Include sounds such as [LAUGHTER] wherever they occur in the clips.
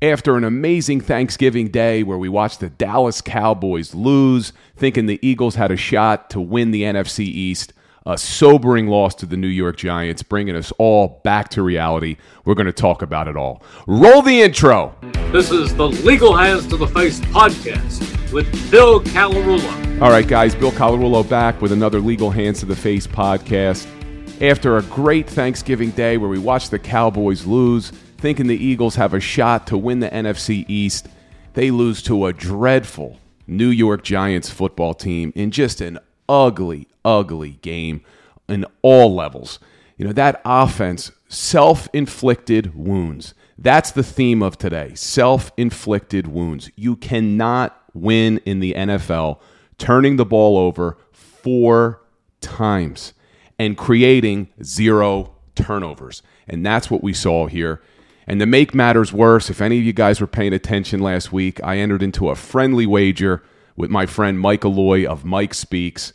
After an amazing Thanksgiving day where we watched the Dallas Cowboys lose, thinking the Eagles had a shot to win the NFC East, a sobering loss to the New York Giants, bringing us all back to reality. We're going to talk about it all. Roll the intro. This is the Legal Hands to the Face podcast with Bill Calarulo. All right, guys, Bill Calarulo back with another Legal Hands to the Face podcast. After a great Thanksgiving day where we watched the Cowboys lose, thinking the Eagles have a shot to win the NFC East, they lose to a dreadful New York Giants football team in just an ugly, ugly game in all levels. You know, that offense, self inflicted wounds. That's the theme of today self inflicted wounds. You cannot win in the NFL turning the ball over four times and creating zero turnovers. And that's what we saw here. And to make matters worse, if any of you guys were paying attention last week, I entered into a friendly wager with my friend Mike Alloy of Mike Speaks.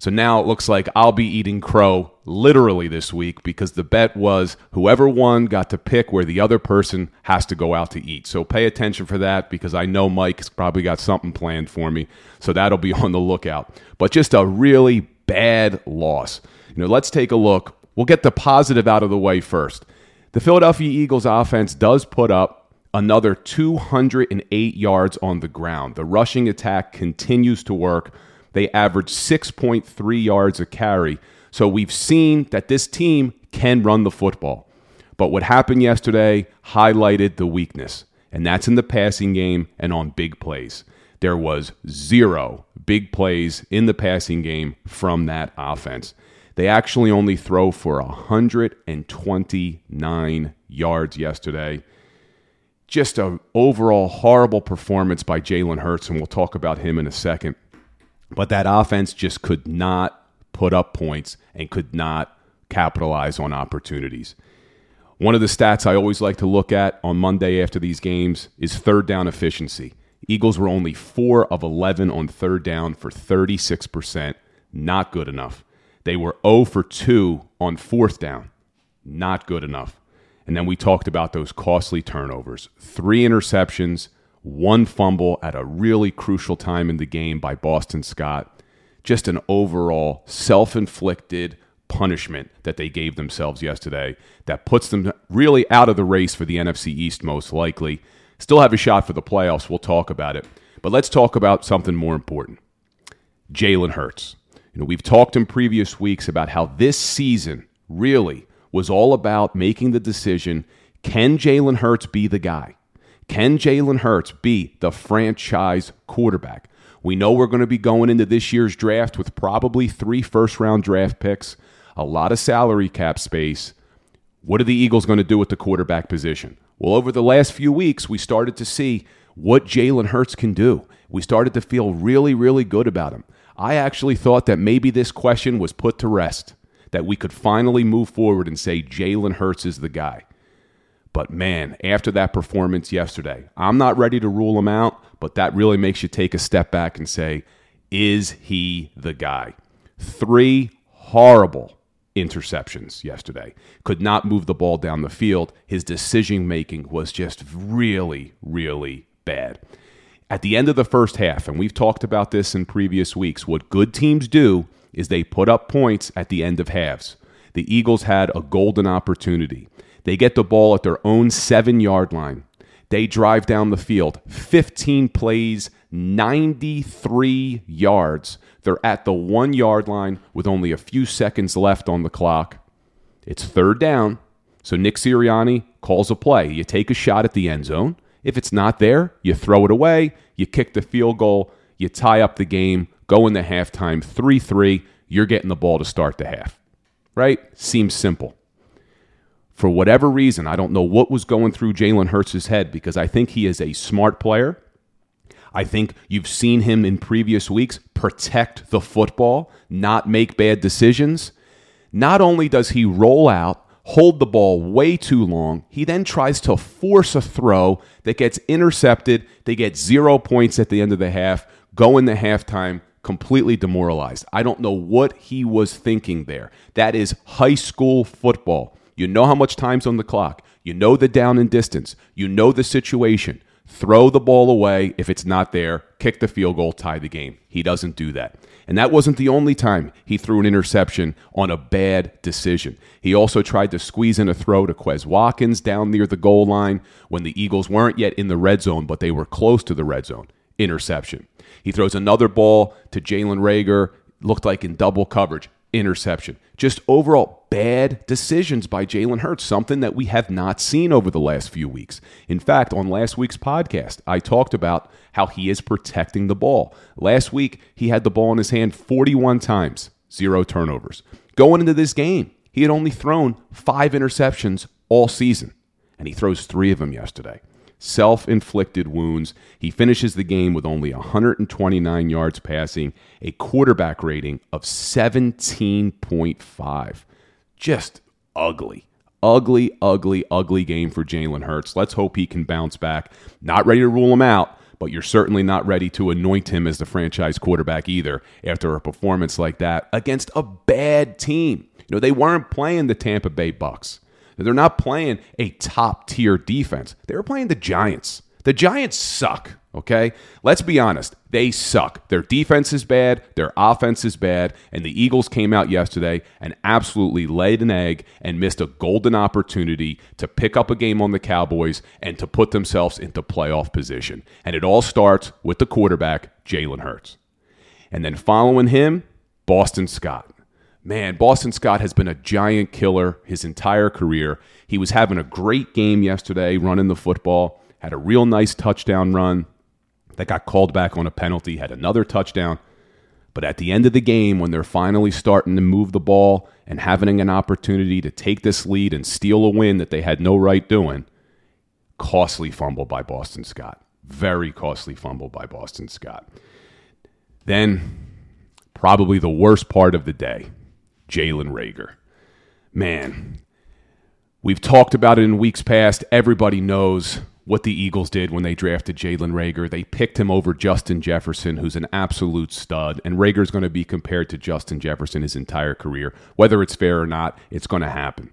So now it looks like I'll be eating crow literally this week because the bet was whoever won got to pick where the other person has to go out to eat. So pay attention for that because I know Mike's probably got something planned for me. So that'll be [LAUGHS] on the lookout. But just a really bad loss. You know, let's take a look. We'll get the positive out of the way first. The Philadelphia Eagles offense does put up another 208 yards on the ground. The rushing attack continues to work. They average 6.3 yards a carry. So we've seen that this team can run the football. But what happened yesterday highlighted the weakness, and that's in the passing game and on big plays. There was zero big plays in the passing game from that offense. They actually only throw for 129 yards yesterday. Just an overall horrible performance by Jalen Hurts, and we'll talk about him in a second. But that offense just could not put up points and could not capitalize on opportunities. One of the stats I always like to look at on Monday after these games is third down efficiency. Eagles were only 4 of 11 on third down for 36%. Not good enough. They were 0 for 2 on fourth down. Not good enough. And then we talked about those costly turnovers three interceptions, one fumble at a really crucial time in the game by Boston Scott. Just an overall self inflicted punishment that they gave themselves yesterday that puts them really out of the race for the NFC East, most likely. Still have a shot for the playoffs. We'll talk about it. But let's talk about something more important Jalen Hurts. You know, we've talked in previous weeks about how this season really was all about making the decision can Jalen Hurts be the guy? Can Jalen Hurts be the franchise quarterback? We know we're going to be going into this year's draft with probably three first round draft picks, a lot of salary cap space. What are the Eagles going to do with the quarterback position? Well, over the last few weeks, we started to see what Jalen Hurts can do. We started to feel really, really good about him. I actually thought that maybe this question was put to rest, that we could finally move forward and say Jalen Hurts is the guy. But man, after that performance yesterday, I'm not ready to rule him out, but that really makes you take a step back and say, is he the guy? Three horrible interceptions yesterday. Could not move the ball down the field. His decision making was just really, really bad. At the end of the first half, and we've talked about this in previous weeks, what good teams do is they put up points at the end of halves. The Eagles had a golden opportunity. They get the ball at their own seven yard line. They drive down the field, 15 plays, 93 yards. They're at the one yard line with only a few seconds left on the clock. It's third down. So Nick Sirianni calls a play. You take a shot at the end zone. If it's not there, you throw it away, you kick the field goal, you tie up the game, go into halftime 3 3. You're getting the ball to start the half. Right? Seems simple for whatever reason, I don't know what was going through Jalen Hurts' head because I think he is a smart player. I think you've seen him in previous weeks protect the football, not make bad decisions. Not only does he roll out, hold the ball way too long, he then tries to force a throw that gets intercepted. They get zero points at the end of the half, go in the halftime completely demoralized. I don't know what he was thinking there. That is high school football. You know how much time's on the clock. You know the down and distance. You know the situation. Throw the ball away. If it's not there, kick the field goal, tie the game. He doesn't do that. And that wasn't the only time he threw an interception on a bad decision. He also tried to squeeze in a throw to Quez Watkins down near the goal line when the Eagles weren't yet in the red zone, but they were close to the red zone. Interception. He throws another ball to Jalen Reagor, looked like in double coverage interception. Just overall bad decisions by Jalen Hurts, something that we have not seen over the last few weeks. In fact, on last week's podcast, I talked about how he is protecting the ball. Last week, he had the ball in his hand 41 times, zero turnovers. Going into this game, he had only thrown five interceptions all season, and he throws three of them yesterday self inflicted wounds. He finishes the game with only 129 yards passing, a quarterback rating of 17.5. Just ugly. Ugly, ugly, ugly game for Jalen Hurts. Let's hope he can bounce back. Not ready to rule him out, but you're certainly not ready to anoint him as the franchise quarterback either after a performance like that against a bad team. You know, they weren't playing the Tampa Bay Bucks. They're not playing a top tier defense. They were playing the Giants. The Giants suck, okay? Let's be honest. They suck. Their defense is bad, their offense is bad, and the Eagles came out yesterday and absolutely laid an egg and missed a golden opportunity to pick up a game on the Cowboys and to put themselves into playoff position. And it all starts with the quarterback, Jalen Hurts. And then following him, Boston Scott. Man, Boston Scott has been a giant killer his entire career. He was having a great game yesterday running the football, had a real nice touchdown run that got called back on a penalty, had another touchdown. But at the end of the game, when they're finally starting to move the ball and having an opportunity to take this lead and steal a win that they had no right doing, costly fumble by Boston Scott. Very costly fumble by Boston Scott. Then, probably the worst part of the day Jalen Reagor. Man, we've talked about it in weeks past. Everybody knows what the Eagles did when they drafted Jalen Reagor. They picked him over Justin Jefferson, who's an absolute stud, and Reagor's going to be compared to Justin Jefferson his entire career. Whether it's fair or not, it's going to happen.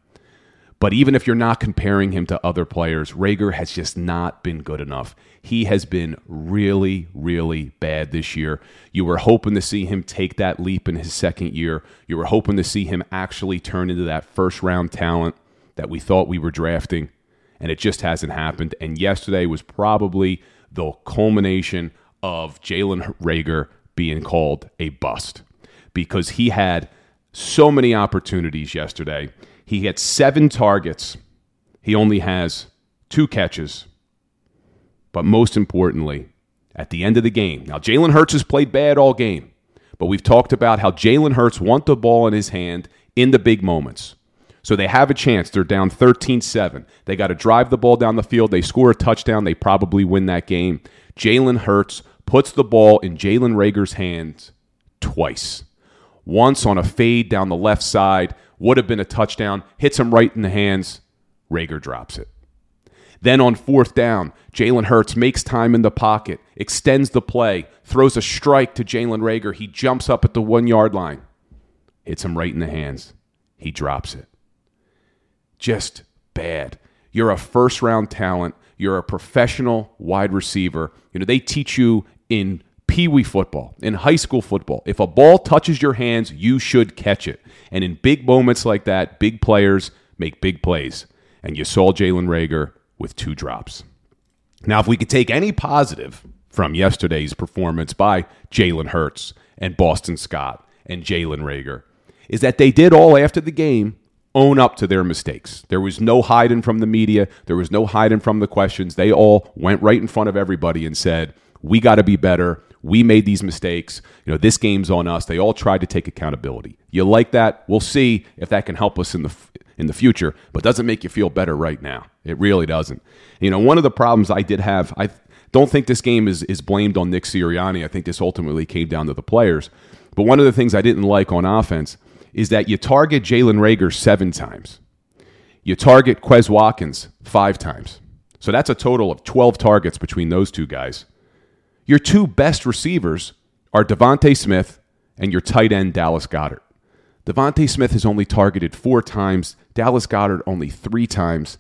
But even if you're not comparing him to other players, Reagor has just not been good enough. He has been really, really bad this year. You were hoping to see him take that leap in his second year. You were hoping to see him actually turn into that first round talent that we thought we were drafting, and it just hasn't happened. And yesterday was probably the culmination of Jalen Reagor being called a bust because he had so many opportunities yesterday he had seven targets. He only has two catches. But most importantly, at the end of the game, now Jalen Hurts has played bad all game, but we've talked about how Jalen Hurts want the ball in his hand in the big moments. So they have a chance. They're down 13 7. They got to drive the ball down the field. They score a touchdown. They probably win that game. Jalen Hurts puts the ball in Jalen Reagor's hands twice. Once on a fade down the left side would have been a touchdown, hits him right in the hands. Reagor drops it. Then on fourth down, Jalen Hurts makes time in the pocket, extends the play, throws a strike to Jalen Reagor. He jumps up at the one yard line, hits him right in the hands. He drops it. Just bad. You're a first round talent. You're a professional wide receiver. You know, they teach you in pee wee football, in high school football, if a ball touches your hands, you should catch it. And in big moments like that, big players make big plays. And you saw Jalen Reagor with two drops. Now, if we could take any positive from yesterday's performance by Jalen Hurts and Boston Scott and Jalen Reagor, is that they did all after the game own up to their mistakes. There was no hiding from the media, there was no hiding from the questions. They all went right in front of everybody and said, We got to be better. We made these mistakes. You know, this game's on us. They all tried to take accountability. You like that? We'll see if that can help us in the in the future, but doesn't make you feel better right now. It really doesn't. You know, one of the problems I did have, I don't think this game is is blamed on Nick Sirianni. I think this ultimately came down to the players. But one of the things I didn't like on offense is that you target Jalen Reagor seven times. You target Quez Watkins five times. So that's a total of 12 targets between those two guys. Your two best receivers are DeVonta Smith and your tight end Dallas Goedert. DeVonta Smith has only targeted four times, Dallas Goedert only three times.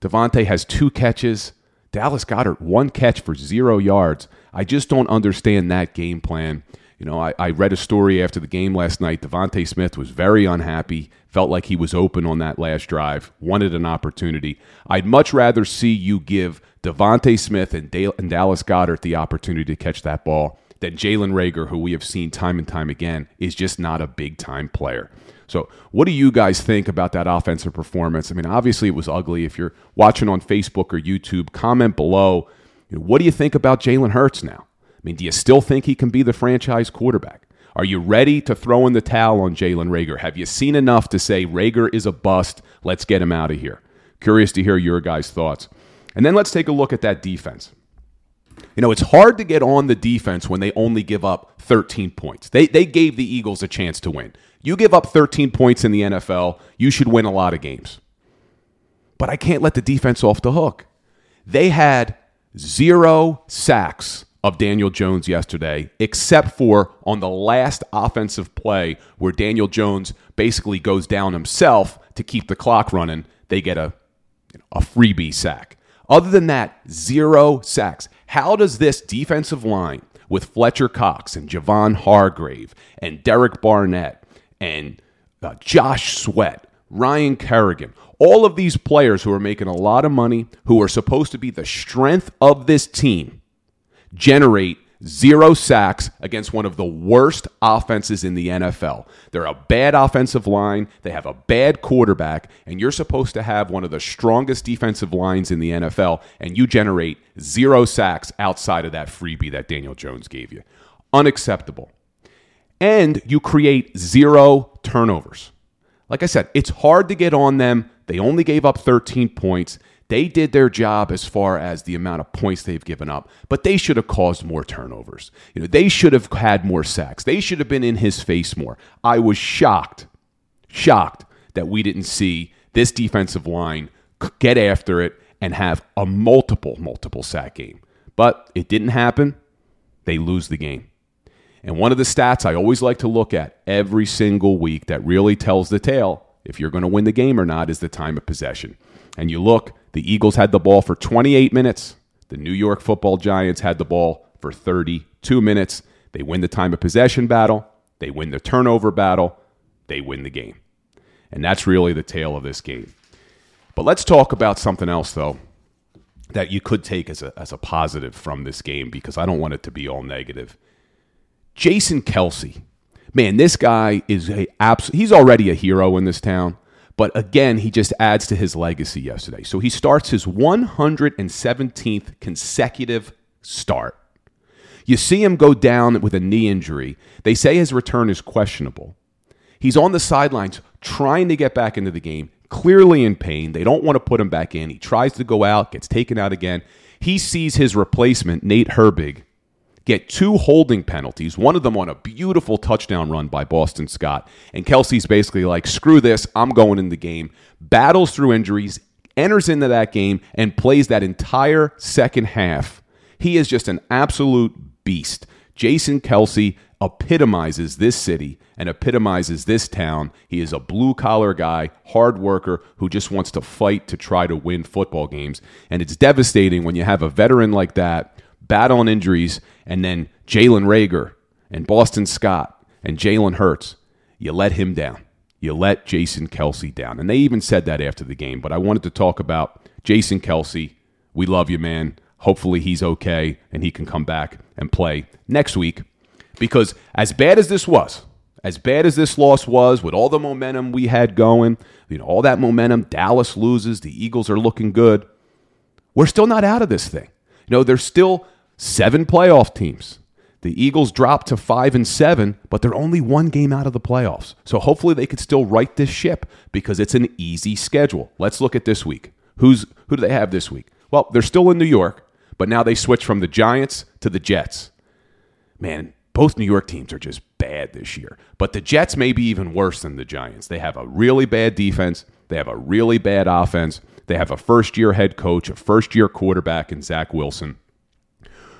DeVonta has two catches. Dallas Goedert one catch for zero yards. I just don't understand that game plan. You know, I, I read a story after the game last night. DeVonta Smith was very unhappy, felt like he was open on that last drive, wanted an opportunity. I'd much rather see you give DeVonta Smith and, Dale, and Dallas Goedert the opportunity to catch that ball than Jalen Reagor, who we have seen time and time again, is just not a big time player. So, what do you guys think about that offensive performance? I mean, obviously it was ugly. If you're watching on Facebook or YouTube, comment below. You know, what do you think about Jalen Hurts now? I mean, do you still think he can be the franchise quarterback? Are you ready to throw in the towel on Jalen Reagor? Have you seen enough to say Reagor is a bust? Let's get him out of here. Curious to hear your guys' thoughts. And then let's take a look at that defense. You know, it's hard to get on the defense when they only give up 13 points. They, they gave the Eagles a chance to win. You give up 13 points in the NFL, you should win a lot of games. But I can't let the defense off the hook. They had zero sacks of Daniel Jones yesterday, except for on the last offensive play where Daniel Jones basically goes down himself to keep the clock running. They get a, a freebie sack. Other than that, zero sacks. How does this defensive line with Fletcher Cox and Javon Hargrave and Derek Barnett and uh, Josh Sweat, Ryan Kerrigan, all of these players who are making a lot of money, who are supposed to be the strength of this team, generate zero sacks against one of the worst offenses in the NFL. They're a bad offensive line, they have a bad quarterback, and you're supposed to have one of the strongest defensive lines in the NFL, and you generate zero sacks outside of that freebie that Daniel Jones gave you. Unacceptable. And you create zero turnovers. Like I said, it's hard to get on them. They only gave up 13 points. They did their job as far as the amount of points they've given up, but they should have caused more turnovers. You know, they should have had more sacks. They should have been in his face more. I was shocked, shocked that we didn't see this defensive line get after it and have a multiple, multiple sack game. But it didn't happen. They lose the game. And one of the stats I always like to look at every single week that really tells the tale if you're going to win the game or not is the time of possession. And you look, the Eagles had the ball for 28 minutes. The New York football Giants had the ball for 32 minutes. They win the time of possession battle. They win the turnover battle. They win the game. And that's really the tale of this game. But let's talk about something else, though, that you could take as a, as a positive from this game because I don't want it to be all negative. Jason Kelce. Man, this guy is a abs- he's already a hero in this town. But again, he just adds to his legacy yesterday. So he starts his 117th consecutive start. You see him go down with a knee injury. They say his return is questionable. He's on the sidelines trying to get back into the game, clearly in pain. They don't want to put him back in. He tries to go out, gets taken out again. He sees his replacement, Nate Herbig, get two holding penalties, one of them on a beautiful touchdown run by Boston Scott. And Kelce's basically like, screw this, I'm going in the game. Battles through injuries, enters into that game, and plays that entire second half. He is just an absolute beast. Jason Kelce epitomizes this city and epitomizes this town. He is a blue collar guy, hard worker who just wants to fight to try to win football games. And it's devastating when you have a veteran like that battling injuries and then Jalen Reagor and Boston Scott and Jalen Hurts, you let him down. You let Jason Kelce down. And they even said that after the game. But I wanted to talk about Jason Kelce. We love you, man. Hopefully he's okay and he can come back and play next week. Because as bad as this was, as bad as this loss was, with all the momentum we had going, you know, all that momentum, Dallas loses, the Eagles are looking good. We're still not out of this thing. You know, there's still seven playoff teams. The Eagles dropped to five and seven, but they're only one game out of the playoffs. So hopefully they could still right this ship because it's an easy schedule. Let's look at this week. Who's who do they have this week? Well, they're still in New York, but now they switch from the Giants to the Jets. Man, both New York teams are just bad this year. But the Jets may be even worse than the Giants. They have a really bad defense. They have a really bad offense. They have a first year head coach, a first year quarterback in Zach Wilson.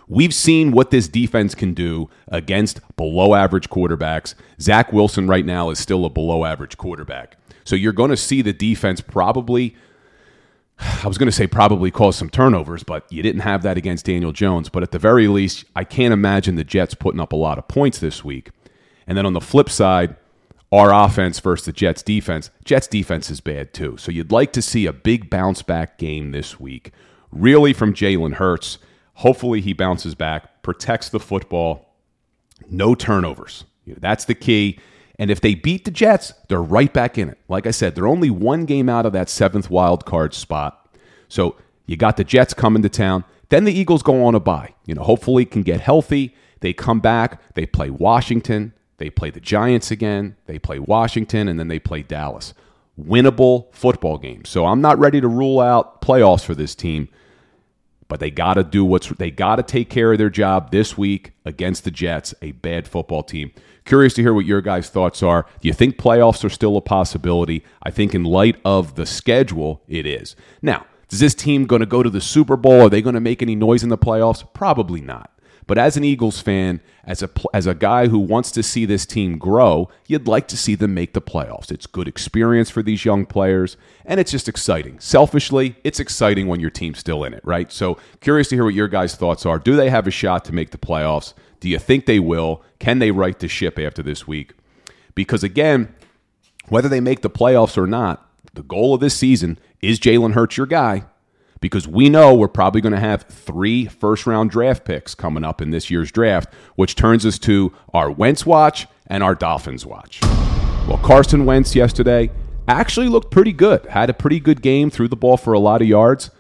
We've seen what this defense can do against below average quarterbacks. Zach Wilson right now is still a below average quarterback. So you're going to see the defense probably I was going to say probably cause some turnovers, but you didn't have that against Daniel Jones. But at the very least, I can't imagine the Jets putting up a lot of points this week. And then on the flip side, our offense versus the Jets defense. Jets defense is bad too. So you'd like to see a big bounce back game this week, really from Jalen Hurts. Hopefully he bounces back, protects the football, no turnovers. That's the key. And if they beat the Jets, they're right back in it. Like I said, they're only one game out of that seventh wild card spot. So you got the Jets coming to town. Then the Eagles go on a bye. You know, hopefully can get healthy. They come back. They play Washington. They play the Giants again. They play Washington, and then they play Dallas. Winnable football game. So I'm not ready to rule out playoffs for this team but they got to do what's they got to take care of their job this week against the Jets, a bad football team. Curious to hear what your guys' thoughts are. Do you think playoffs are still a possibility? I think in light of the schedule, it is. Now, is this team going to go to the Super Bowl? Are they going to make any noise in the playoffs? Probably not. But as an Eagles fan, as a as a guy who wants to see this team grow, you'd like to see them make the playoffs. It's good experience for these young players, and it's just exciting. Selfishly, it's exciting when your team's still in it, right? So, curious to hear what your guys' thoughts are. Do they have a shot to make the playoffs? Do you think they will? Can they right the ship after this week? Because again, whether they make the playoffs or not, the goal of this season is Jalen Hurts your guy because we know we're probably going to have three first round draft picks coming up in this year's draft, which turns us to our Wentz watch and our Dolphins watch. Well, Carson Wentz yesterday actually looked pretty good, had a pretty good game, threw the ball for a lot of yards.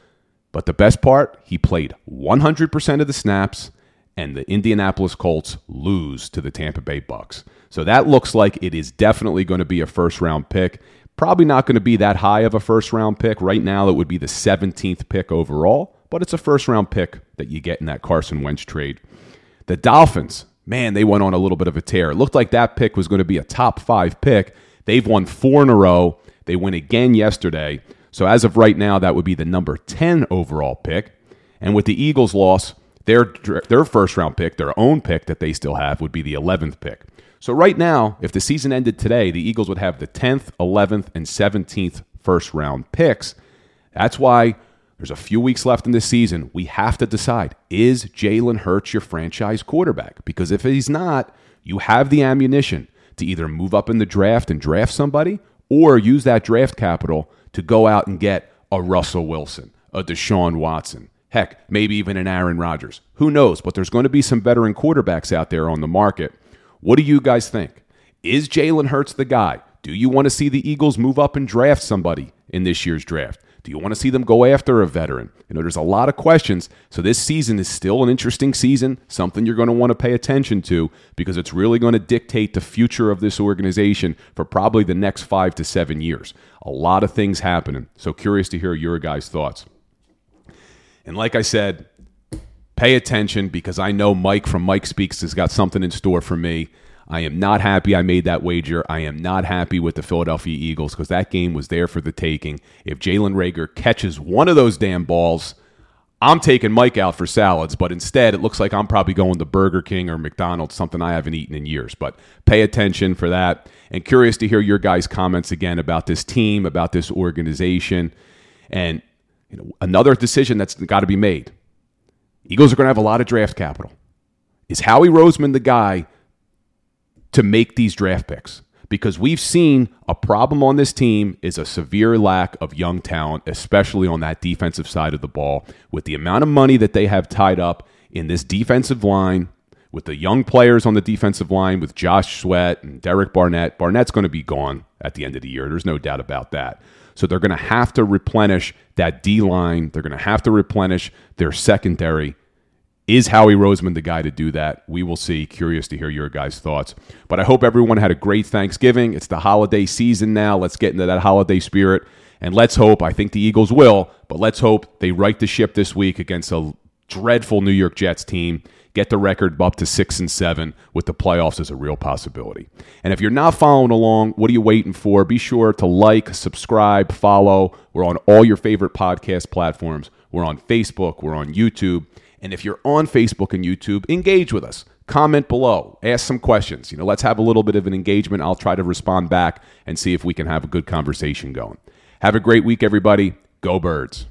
But the best part, he played 100% of the snaps, and the Indianapolis Colts lose to the Tampa Bay Bucks. So that looks like it is definitely going to be a first round pick. Probably not going to be that high of a first round pick. Right now, it would be the 17th pick overall, but it's a first round pick that you get in that Carson Wentz trade. The Dolphins, man, they went on a little bit of a tear. It looked like that pick was going to be a top five pick. They've won four in a row. They win again yesterday. So as of right now, that would be the number 10 overall pick. And with the Eagles' loss, their, their first round pick, their own pick that they still have, would be the 11th pick. So, right now, if the season ended today, the Eagles would have the 10th, 11th, and 17th first round picks. That's why there's a few weeks left in this season. We have to decide is Jalen Hurts your franchise quarterback? Because if he's not, you have the ammunition to either move up in the draft and draft somebody or use that draft capital to go out and get a Russell Wilson, a Deshaun Watson, heck, maybe even an Aaron Rodgers. Who knows? But there's going to be some veteran quarterbacks out there on the market what do you guys think? Is Jalen Hurts the guy? Do you want to see the Eagles move up and draft somebody in this year's draft? Do you want to see them go after a veteran? You know, there's a lot of questions. So this season is still an interesting season, something you're going to want to pay attention to because it's really going to dictate the future of this organization for probably the next five to seven years. A lot of things happening. So curious to hear your guys' thoughts. And like I said, pay attention because I know Mike from Mike Speaks has got something in store for me. I am not happy I made that wager. I am not happy with the Philadelphia Eagles because that game was there for the taking. If Jalen Reagor catches one of those damn balls, I'm taking Mike out for salads, but instead it looks like I'm probably going to Burger King or McDonald's, something I haven't eaten in years. But pay attention for that. And curious to hear your guys' comments again about this team, about this organization, and you know, another decision that's got to be made. Eagles are going to have a lot of draft capital. Is Howie Roseman the guy to make these draft picks? Because we've seen a problem on this team is a severe lack of young talent, especially on that defensive side of the ball. With the amount of money that they have tied up in this defensive line, with the young players on the defensive line, with Josh Sweat and Derek Barnett, Barnett's going to be gone at the end of the year. There's no doubt about that. So they're going to have to replenish that D line. They're going to have to replenish their secondary. Is Howie Roseman the guy to do that? We will see. Curious to hear your guys' thoughts. But I hope everyone had a great Thanksgiving. It's the holiday season now. Let's get into that holiday spirit. And let's hope, I think the Eagles will, but let's hope they right the ship this week against a dreadful New York Jets team get the record up to six and seven with the playoffs as a real possibility. And if you're not following along, what are you waiting for? Be sure to like, subscribe, follow. We're on all your favorite podcast platforms. We're on Facebook, we're on YouTube. And if you're on Facebook and YouTube, engage with us. Comment below, ask some questions. You know, let's have a little bit of an engagement. I'll try to respond back and see if we can have a good conversation going. Have a great week, everybody. Go Birds.